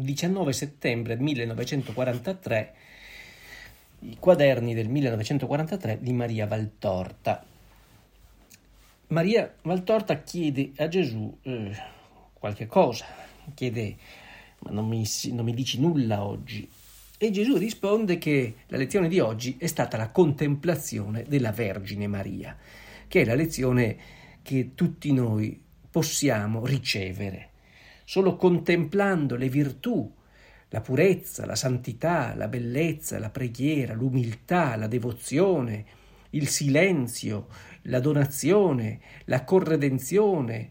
19 settembre 1943, i quaderni del 1943 di Maria Valtorta. Maria Valtorta chiede a Gesù eh, qualche cosa, chiede ma non mi, non mi dici nulla oggi. E Gesù risponde che la lezione di oggi è stata la contemplazione della Vergine Maria, che è la lezione che tutti noi possiamo ricevere solo contemplando le virtù, la purezza, la santità, la bellezza, la preghiera, l'umiltà, la devozione, il silenzio, la donazione, la corredenzione,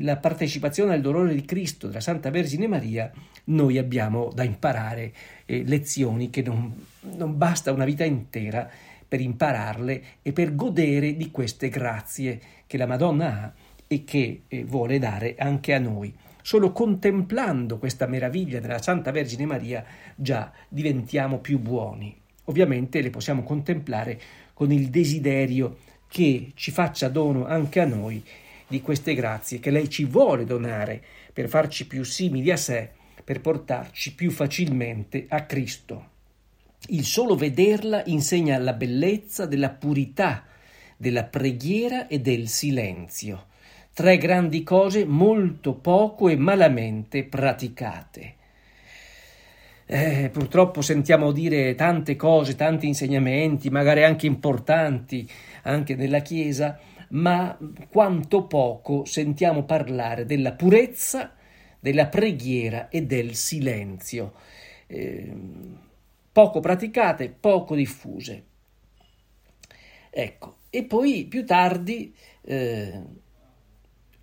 la partecipazione al dolore di Cristo, della Santa Vergine Maria, noi abbiamo da imparare eh, lezioni che non, non basta una vita intera per impararle e per godere di queste grazie che la Madonna ha e che eh, vuole dare anche a noi. Solo contemplando questa meraviglia della Santa Vergine Maria già diventiamo più buoni. Ovviamente le possiamo contemplare con il desiderio che ci faccia dono anche a noi di queste grazie che lei ci vuole donare per farci più simili a sé, per portarci più facilmente a Cristo. Il solo vederla insegna la bellezza della purità, della preghiera e del silenzio tre grandi cose molto poco e malamente praticate. Eh, purtroppo sentiamo dire tante cose, tanti insegnamenti, magari anche importanti, anche nella Chiesa, ma quanto poco sentiamo parlare della purezza, della preghiera e del silenzio. Eh, poco praticate, poco diffuse. Ecco, e poi più tardi eh,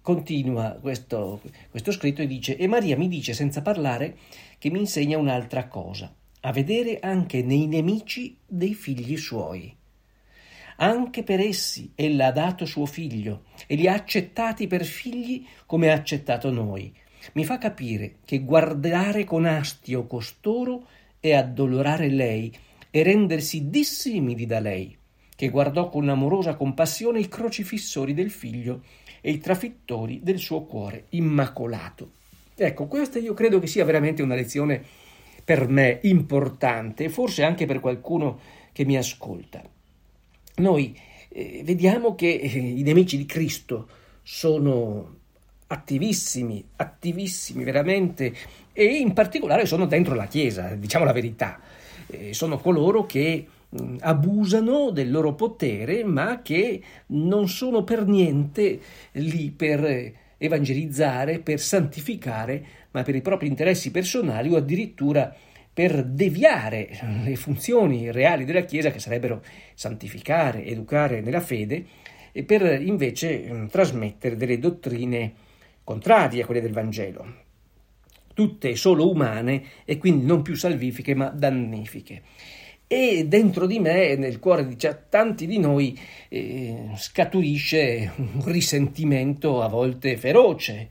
Continua questo, questo scritto e dice: E Maria mi dice senza parlare che mi insegna un'altra cosa, a vedere anche nei nemici dei figli suoi. Anche per essi ella ha dato suo figlio e li ha accettati per figli come ha accettato noi. Mi fa capire che guardare con astio costoro è addolorare lei e rendersi dissimili da lei, che guardò con amorosa compassione i crocifissori del figlio e i trafittori del suo cuore immacolato. Ecco, questa io credo che sia veramente una lezione per me importante, forse anche per qualcuno che mi ascolta. Noi eh, vediamo che eh, i nemici di Cristo sono attivissimi, attivissimi veramente, e in particolare sono dentro la Chiesa, diciamo la verità. Eh, sono coloro che abusano del loro potere, ma che non sono per niente lì per evangelizzare, per santificare, ma per i propri interessi personali o addirittura per deviare le funzioni reali della Chiesa, che sarebbero santificare, educare nella fede, e per invece mm, trasmettere delle dottrine contrarie a quelle del Vangelo, tutte solo umane e quindi non più salvifiche ma dannifiche e dentro di me, nel cuore di tanti di noi, eh, scaturisce un risentimento a volte feroce.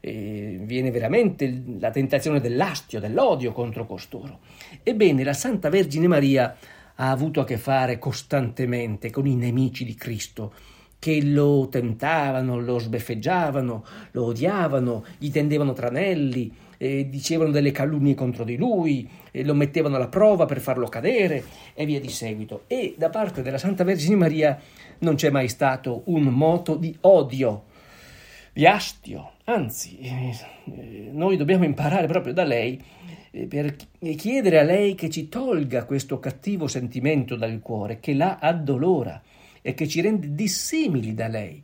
Eh, viene veramente la tentazione dell'astio, dell'odio contro costoro. Ebbene, la Santa Vergine Maria ha avuto a che fare costantemente con i nemici di Cristo, che lo tentavano, lo sbeffeggiavano, lo odiavano, gli tendevano tranelli, eh, dicevano delle calunnie contro di lui, eh, lo mettevano alla prova per farlo cadere e via di seguito. E da parte della Santa Vergine Maria non c'è mai stato un moto di odio, di astio, anzi, eh, noi dobbiamo imparare proprio da lei eh, per chiedere a lei che ci tolga questo cattivo sentimento dal cuore, che la addolora e che ci rende dissimili da lei.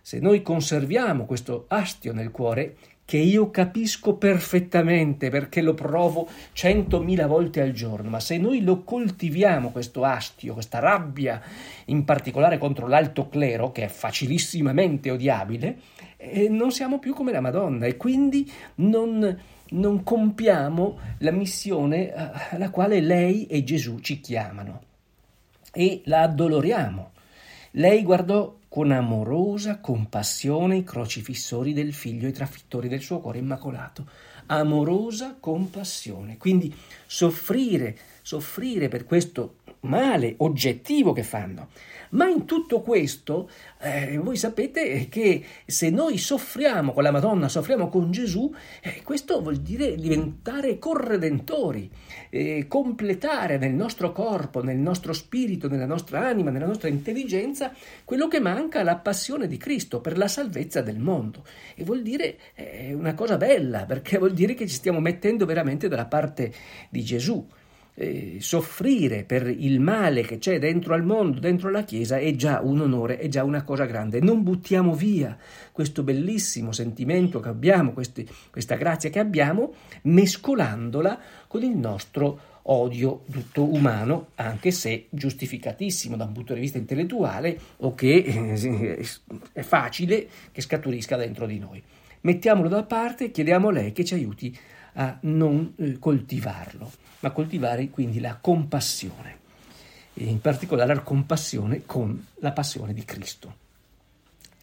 Se noi conserviamo questo astio nel cuore, che io capisco perfettamente perché lo provo centomila volte al giorno, ma se noi lo coltiviamo questo astio, questa rabbia, in particolare contro l'alto clero, che è facilissimamente odiabile, eh, non siamo più come la Madonna e quindi non, non compiamo la missione eh, alla quale lei e Gesù ci chiamano e la addoloriamo. Lei guardò con amorosa compassione i crocifissori del figlio e i trafittori del suo cuore immacolato. Amorosa compassione. Quindi soffrire, soffrire per questo male oggettivo che fanno. Ma in tutto questo, eh, voi sapete che se noi soffriamo con la Madonna, soffriamo con Gesù, eh, questo vuol dire diventare corredentori, eh, completare nel nostro corpo, nel nostro spirito, nella nostra anima, nella nostra intelligenza, quello che manca la passione di Cristo per la salvezza del mondo. E vuol dire eh, una cosa bella, perché vuol dire che ci stiamo mettendo veramente dalla parte di Gesù eh, soffrire per il male che c'è dentro al mondo, dentro la Chiesa, è già un onore, è già una cosa grande. Non buttiamo via questo bellissimo sentimento che abbiamo, questi, questa grazia che abbiamo, mescolandola con il nostro odio tutto umano, anche se giustificatissimo da un punto di vista intellettuale o che eh, è facile che scaturisca dentro di noi. Mettiamolo da parte e chiediamo a lei che ci aiuti a non eh, coltivarlo ma coltivare quindi la compassione, e in particolare la compassione con la passione di Cristo.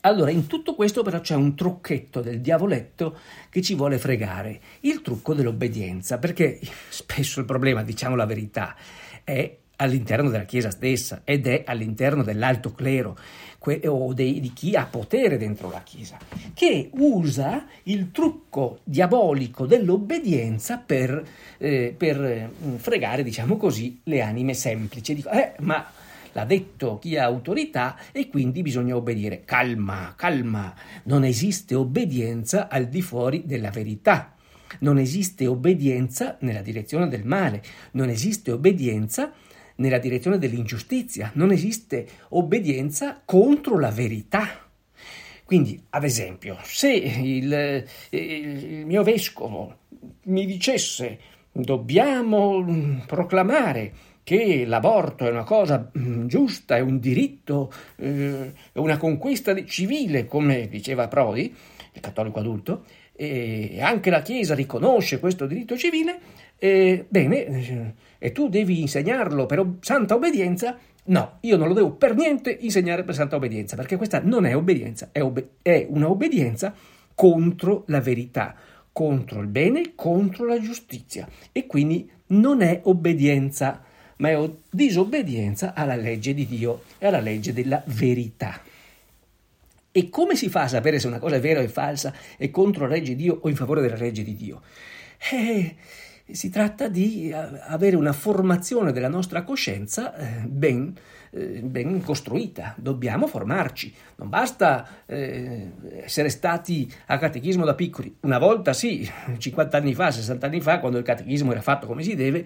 Allora, in tutto questo però c'è un trucchetto del diavoletto che ci vuole fregare, il trucco dell'obbedienza, perché spesso il problema, diciamo la verità, è all'interno della Chiesa stessa ed è all'interno dell'alto clero que- o dei, di chi ha potere dentro la Chiesa, che usa il trucco diabolico dell'obbedienza per, eh, per eh, fregare, diciamo così, le anime semplici. Dico, eh, ma l'ha detto chi ha autorità e quindi bisogna obbedire. Calma, calma, non esiste obbedienza al di fuori della verità. Non esiste obbedienza nella direzione del male, non esiste obbedienza nella direzione dell'ingiustizia, non esiste obbedienza contro la verità. Quindi, ad esempio, se il, il mio vescovo mi dicesse dobbiamo proclamare che l'aborto è una cosa mm, giusta, è un diritto, eh, è una conquista civile, come diceva Prodi, il cattolico adulto, e anche la Chiesa riconosce questo diritto civile, e, bene, e tu devi insegnarlo per santa obbedienza? No, io non lo devo per niente insegnare per santa obbedienza, perché questa non è obbedienza, è, obbe- è una obbedienza contro la verità, contro il bene, contro la giustizia e quindi non è obbedienza, ma è disobbedienza alla legge di Dio e alla legge della verità. E come si fa a sapere se una cosa è vera o è falsa, è contro la legge di Dio o in favore della legge di Dio? Eh, si tratta di eh, avere una formazione della nostra coscienza eh, ben, eh, ben costruita, dobbiamo formarci, non basta essere stati a catechismo da piccoli, una volta sì, 50 anni fa, 60 anni fa, quando il catechismo era fatto come si deve,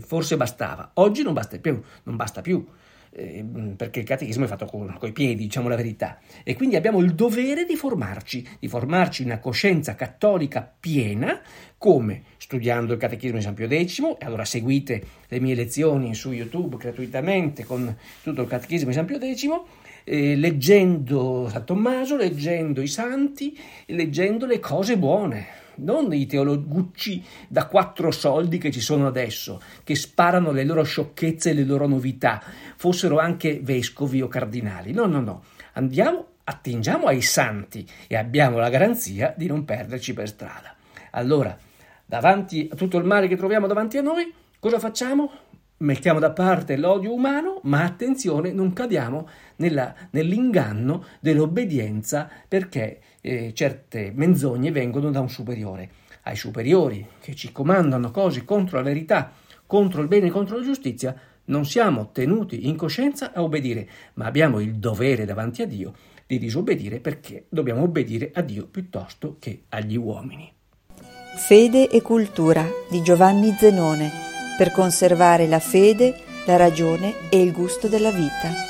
forse bastava, oggi non basta più, non basta più eh, perché il catechismo è fatto con i piedi, diciamo la verità. E quindi abbiamo il dovere di formarci, di formarci una coscienza cattolica piena, come? Studiando il catechismo di San Pio X, e allora seguite le mie lezioni su YouTube gratuitamente con tutto il catechismo di San Pio X, eh, leggendo San Tommaso, leggendo i santi, leggendo le cose buone non i teologucci da quattro soldi che ci sono adesso, che sparano le loro sciocchezze e le loro novità, fossero anche vescovi o cardinali. No, no, no. Andiamo, attingiamo ai santi e abbiamo la garanzia di non perderci per strada. Allora, davanti a tutto il male che troviamo davanti a noi, cosa facciamo? Mettiamo da parte l'odio umano, ma attenzione, non cadiamo nella, nell'inganno dell'obbedienza perché eh, certe menzogne vengono da un superiore. Ai superiori che ci comandano cose contro la verità, contro il bene e contro la giustizia, non siamo tenuti in coscienza a obbedire, ma abbiamo il dovere davanti a Dio di disobbedire perché dobbiamo obbedire a Dio piuttosto che agli uomini. Fede e cultura di Giovanni Zenone per conservare la fede, la ragione e il gusto della vita.